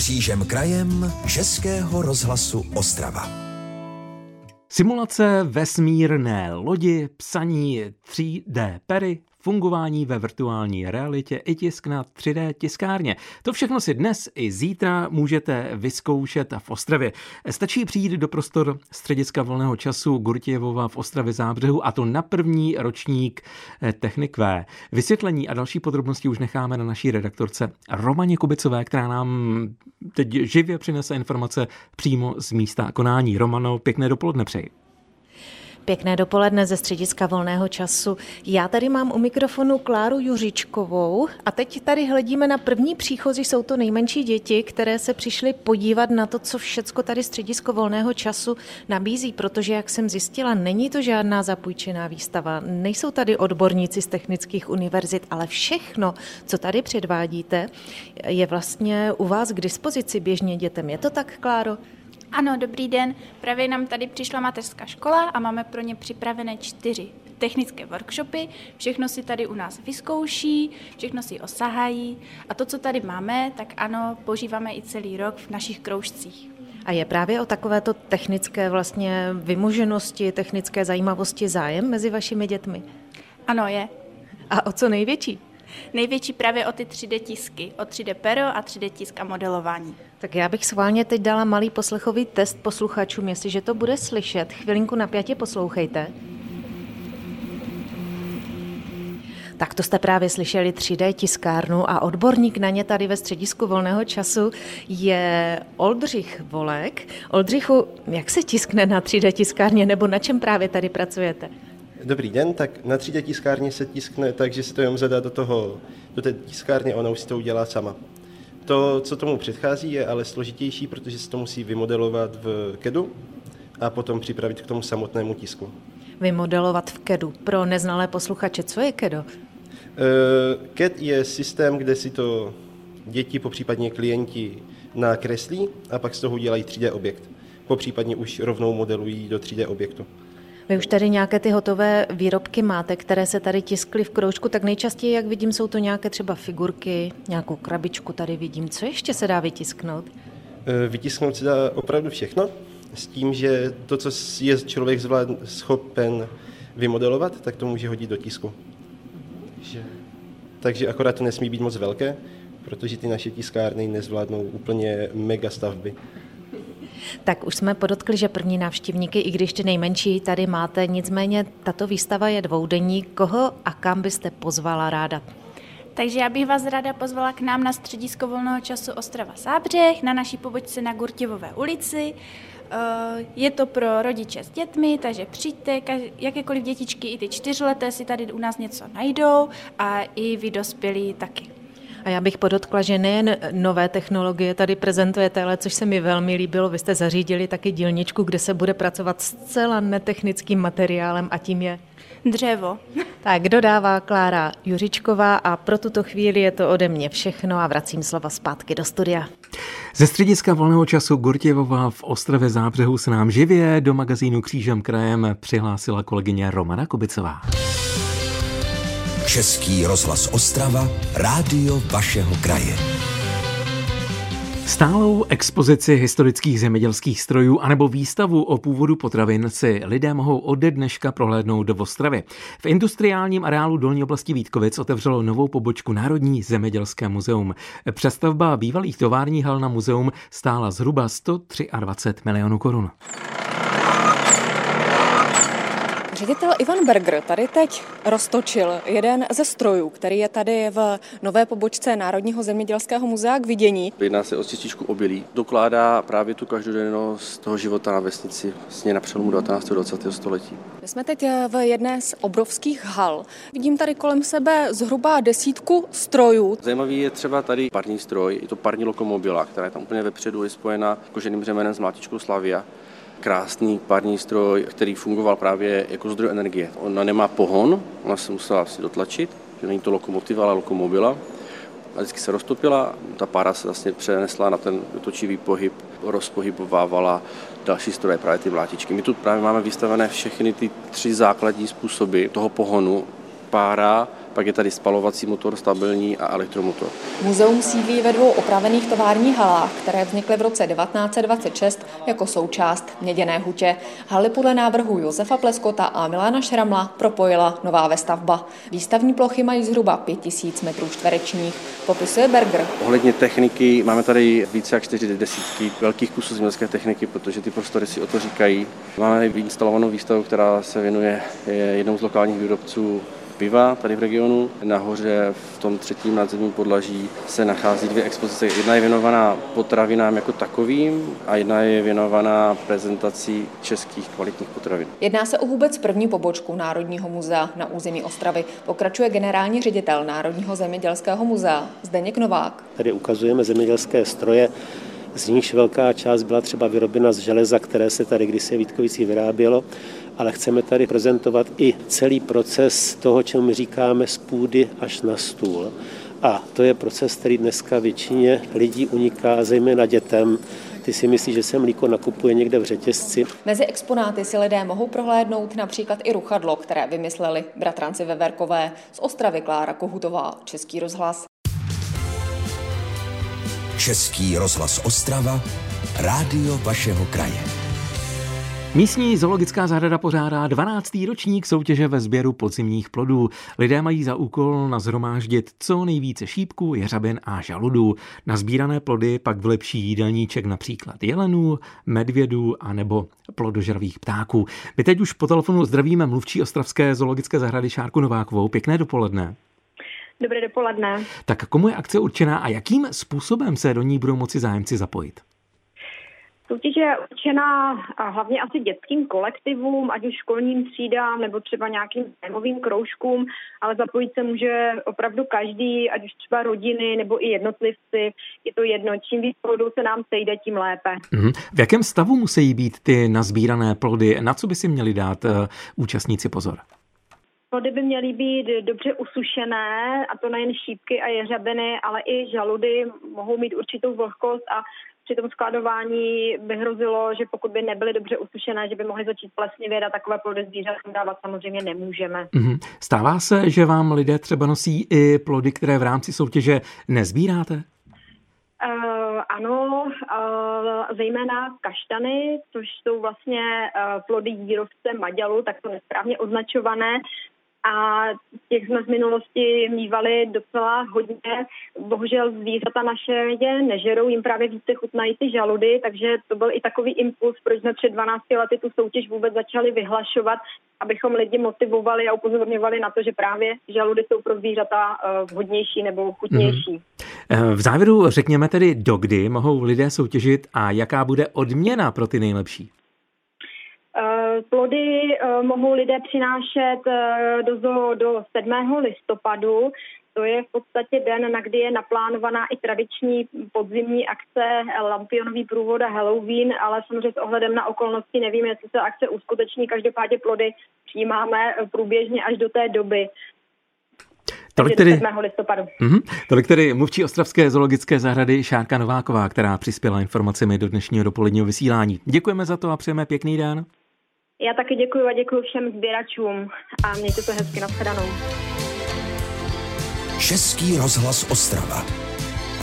křížem krajem Českého rozhlasu Ostrava. Simulace vesmírné lodi, psaní 3D pery, fungování ve virtuální realitě i tisk na 3D tiskárně. To všechno si dnes i zítra můžete vyzkoušet v Ostravě. Stačí přijít do prostor střediska volného času Gurtějevova v Ostravě zábřehu a to na první ročník eh, Technik V. Vysvětlení a další podrobnosti už necháme na naší redaktorce Romaně Kubicové, která nám teď živě přinese informace přímo z místa konání. Romano, pěkné dopoledne přeji. Pěkné dopoledne ze střediska volného času. Já tady mám u mikrofonu Kláru Juřičkovou a teď tady hledíme na první příchozí, jsou to nejmenší děti, které se přišly podívat na to, co všecko tady středisko volného času nabízí, protože, jak jsem zjistila, není to žádná zapůjčená výstava, nejsou tady odborníci z technických univerzit, ale všechno, co tady předvádíte, je vlastně u vás k dispozici běžně dětem. Je to tak, Kláro? Ano, dobrý den. Právě nám tady přišla mateřská škola a máme pro ně připravené čtyři technické workshopy. Všechno si tady u nás vyzkouší, všechno si osahají a to, co tady máme, tak ano, používáme i celý rok v našich kroužcích. A je právě o takovéto technické vlastně vymoženosti, technické zajímavosti zájem mezi vašimi dětmi? Ano, je. A o co největší? Největší právě o ty 3D tisky, o 3D pero a 3D tisk a modelování. Tak já bych schválně teď dala malý poslechový test posluchačům, jestliže to bude slyšet. Chvilinku napjatě poslouchejte. Tak to jste právě slyšeli 3D tiskárnu a odborník na ně tady ve středisku volného času je Oldřich Volek. Oldřichu, jak se tiskne na 3D tiskárně nebo na čem právě tady pracujete? Dobrý den, tak na 3D tiskárně se tiskne tak, že si to jenom zadá do, toho, do té tiskárny a ona už si to udělá sama. To, co tomu předchází, je ale složitější, protože se to musí vymodelovat v CADu a potom připravit k tomu samotnému tisku. Vymodelovat v CADu. Pro neznalé posluchače, co je? Uh, CAD je systém, kde si to děti, popřípadně klienti nakreslí a pak z toho udělají 3D objekt. Popřípadně už rovnou modelují do 3D objektu. Vy už tady nějaké ty hotové výrobky máte, které se tady tiskly v kroužku, tak nejčastěji, jak vidím, jsou to nějaké třeba figurky, nějakou krabičku tady vidím. Co ještě se dá vytisknout? E, vytisknout se dá opravdu všechno, s tím, že to, co je člověk zvlád, schopen vymodelovat, tak to může hodit do tisku. Že... Takže akorát to nesmí být moc velké, protože ty naše tiskárny nezvládnou úplně mega stavby. Tak už jsme podotkli, že první návštěvníky, i když ty nejmenší tady máte, nicméně tato výstava je dvoudenní. Koho a kam byste pozvala ráda? Takže já bych vás ráda pozvala k nám na středisko volného času Ostrava Sábřeh, na naší pobočce na Gurtivové ulici. Eh, je to pro rodiče s dětmi, takže přijďte, jakékoliv dětičky, i ty čtyřleté si tady u nás něco najdou a i vy dospělí taky. A já bych podotkla, že nejen nové technologie tady prezentujete, ale což se mi velmi líbilo, vy jste zařídili taky dílničku, kde se bude pracovat s celá netechnickým materiálem a tím je dřevo. Tak dodává Klára Juřičková a pro tuto chvíli je to ode mě všechno a vracím slova zpátky do studia. Ze střediska volného času Gurtěvova v Ostravě Zábřehu se nám živě do magazínu Křížem krajem přihlásila kolegyně Romana Kubicová. Český rozhlas Ostrava, rádio vašeho kraje. Stálou expozici historických zemědělských strojů anebo výstavu o původu potravin si lidé mohou ode dneška prohlédnout do Ostravy. V industriálním areálu Dolní oblasti Vítkovic otevřelo novou pobočku Národní zemědělské muzeum. Přestavba bývalých tovární hal na muzeum stála zhruba 123 milionů korun. Ředitel Ivan Berger tady teď roztočil jeden ze strojů, který je tady v nové pobočce Národního zemědělského muzea k vidění. Jedná se o čističku obilí. Dokládá právě tu každodennost toho života na vesnici vlastně na přelomu 19. a 20. století. My jsme teď v jedné z obrovských hal. Vidím tady kolem sebe zhruba desítku strojů. Zajímavý je třeba tady parní stroj, je to parní lokomobila, která je tam úplně vepředu, je spojena koženým řemenem s mlátičkou Slavia krásný parní stroj, který fungoval právě jako zdroj energie. Ona nemá pohon, ona se musela asi dotlačit, že není to lokomotiva, ale lokomobila. A vždycky se roztopila, ta pára se vlastně přenesla na ten točivý pohyb, rozpohybovávala další stroje, právě ty vlátičky. My tu právě máme vystavené všechny ty tři základní způsoby toho pohonu. Pára, pak je tady spalovací motor stabilní a elektromotor. Muzeum sídlí ve dvou opravených továrních halách, které vznikly v roce 1926 jako součást Měděné hutě. Haly podle návrhu Josefa Pleskota a Milana Šramla propojila nová vestavba. Výstavní plochy mají zhruba 5000 metrů čtverečních, popisuje Berger. Ohledně techniky máme tady více jak čtyři desítky velkých kusů zemědělské techniky, protože ty prostory si o to říkají. Máme instalovanou výstavu, která se věnuje jednou z lokálních výrobců piva tady v regionu. Nahoře v tom třetím nadzemním podlaží se nachází dvě expozice. Jedna je věnovaná potravinám jako takovým a jedna je věnovaná prezentací českých kvalitních potravin. Jedná se o vůbec první pobočku Národního muzea na území Ostravy. Pokračuje generální ředitel Národního zemědělského muzea Zdeněk Novák. Tady ukazujeme zemědělské stroje, z nichž velká část byla třeba vyrobena z železa, které se tady kdysi Vítkovicí vyrábělo, ale chceme tady prezentovat i celý proces toho, čemu my říkáme z půdy až na stůl. A to je proces, který dneska většině lidí uniká, zejména dětem, ty si myslí, že se mlíko nakupuje někde v řetězci. Mezi exponáty si lidé mohou prohlédnout například i ruchadlo, které vymysleli bratranci Veverkové z Ostravy Klára Kohutová, Český rozhlas. Český rozhlas Ostrava, rádio vašeho kraje. Místní zoologická zahrada pořádá 12. ročník soutěže ve sběru podzimních plodů. Lidé mají za úkol nazhromáždit co nejvíce šípků, jeřabin a žaludů. Na sbírané plody pak vlepší jídelníček například jelenů, medvědů a nebo plodožravých ptáků. My teď už po telefonu zdravíme mluvčí Ostravské zoologické zahrady Šárku Novákovou. Pěkné dopoledne. Dobré dopoledne. Tak komu je akce určená a jakým způsobem se do ní budou moci zájemci zapojit? Soutěž je určená hlavně asi dětským kolektivům, ať už školním třídám nebo třeba nějakým zájmovým kroužkům, ale zapojit se může opravdu každý, ať už třeba rodiny nebo i jednotlivci. Je to jedno, čím víc plodů se nám sejde, tím lépe. Mm-hmm. V jakém stavu musí být ty nazbírané plody? Na co by si měli dát uh, účastníci pozor? Plody by měly být dobře usušené, a to nejen šípky a jeřabiny, ale i žaludy mohou mít určitou vlhkost a při tom skladování by hrozilo, že pokud by nebyly dobře usušené, že by mohly začít plesnivět a takové plody zvířatům dávat samozřejmě nemůžeme. Mm-hmm. Stává se, že vám lidé třeba nosí i plody, které v rámci soutěže nezbíráte? Uh, ano, uh, zejména kaštany, což jsou vlastně uh, plody jírovce Maďalu, tak to nesprávně označované, a těch jsme z minulosti mývali docela hodně. Bohužel zvířata naše je nežerou, jim právě více chutnají ty žaludy, takže to byl i takový impuls, proč jsme před 12 lety tu soutěž vůbec začali vyhlašovat, abychom lidi motivovali a upozorňovali na to, že právě žaludy jsou pro zvířata eh, vhodnější nebo chutnější. Mm. V závěru řekněme tedy, dokdy mohou lidé soutěžit a jaká bude odměna pro ty nejlepší? Eh, plody eh, mohou lidé přinášet eh, do, do 7. listopadu. To je v podstatě den, na kdy je naplánovaná i tradiční podzimní akce Lampionový průvod a Halloween, ale samozřejmě s ohledem na okolnosti nevíme, jestli se akce uskuteční. Každopádně plody přijímáme průběžně až do té doby. Tolik tedy, 7. listopadu. Mm-hmm, tolik tedy mluvčí Ostravské zoologické zahrady Šárka Nováková, která přispěla informacemi do dnešního dopoledního vysílání. Děkujeme za to a přejeme pěkný den. Já taky děkuji a děkuji všem sběračům a mějte to hezky nashledanou. Český rozhlas Ostrava.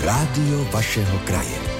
Rádio vašeho kraje.